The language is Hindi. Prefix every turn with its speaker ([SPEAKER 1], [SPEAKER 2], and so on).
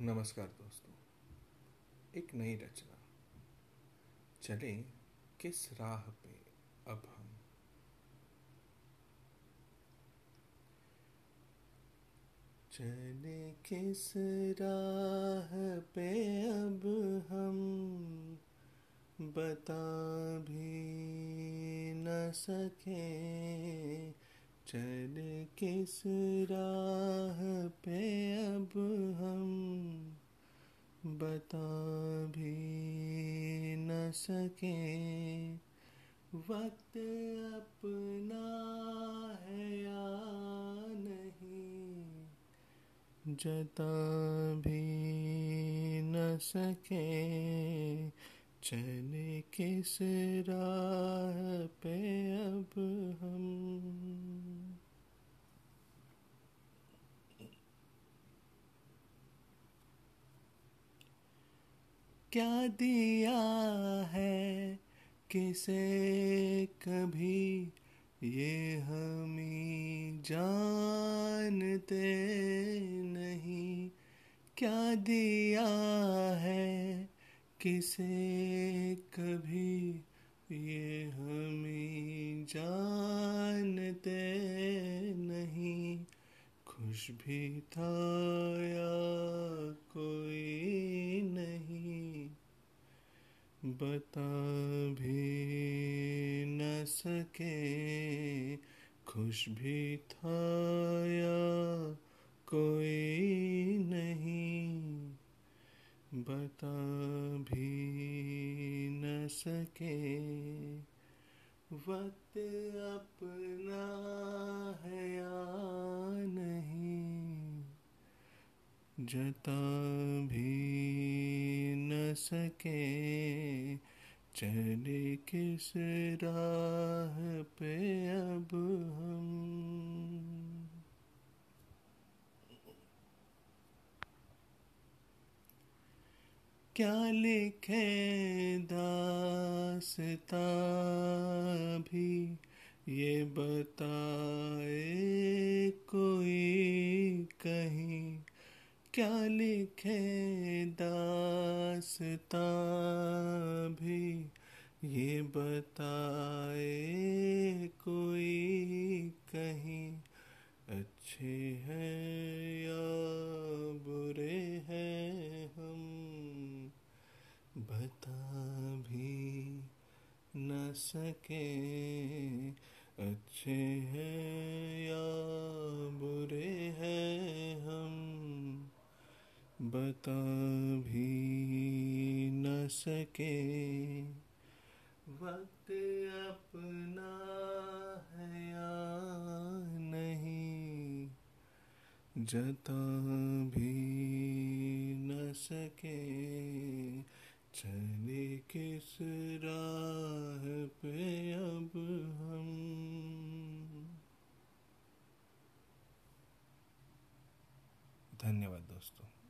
[SPEAKER 1] नमस्कार दोस्तों। एक नई रचना। चले किस राह पे अब हम? चले किस राह पे अब हम? बता भी न सके। चले किस राह पे अब हम? बता भी न सके। वक्त अपना है या नहीं? जता भी न सके। चले किस राह पे अब हम क्या दिया है? किसे कभी ये हमी जानते नहीं। क्या दिया है? किसे कभी ये हमें जानते नहीं। खुश भी था या कोई बता भी न सके। खुश भी था या कोई नहीं। बता भी न सके। वक्त अपना है या नहीं। जता भी सके चले किस राह पे अब हम? क्या लिखे दासता भी ये बताए कोई कहीं? क्या लिखे दासता भी ये बताए कोई कहीं अच्छे हैं या बुरे हैं हम? बता भी न सके अच्छे हैं या बुरे हैं हम? बता भी सके। वक्त अपना है या नहीं, जता भी न सके। चले किस राह पे अब हम? धन्यवाद दोस्तों।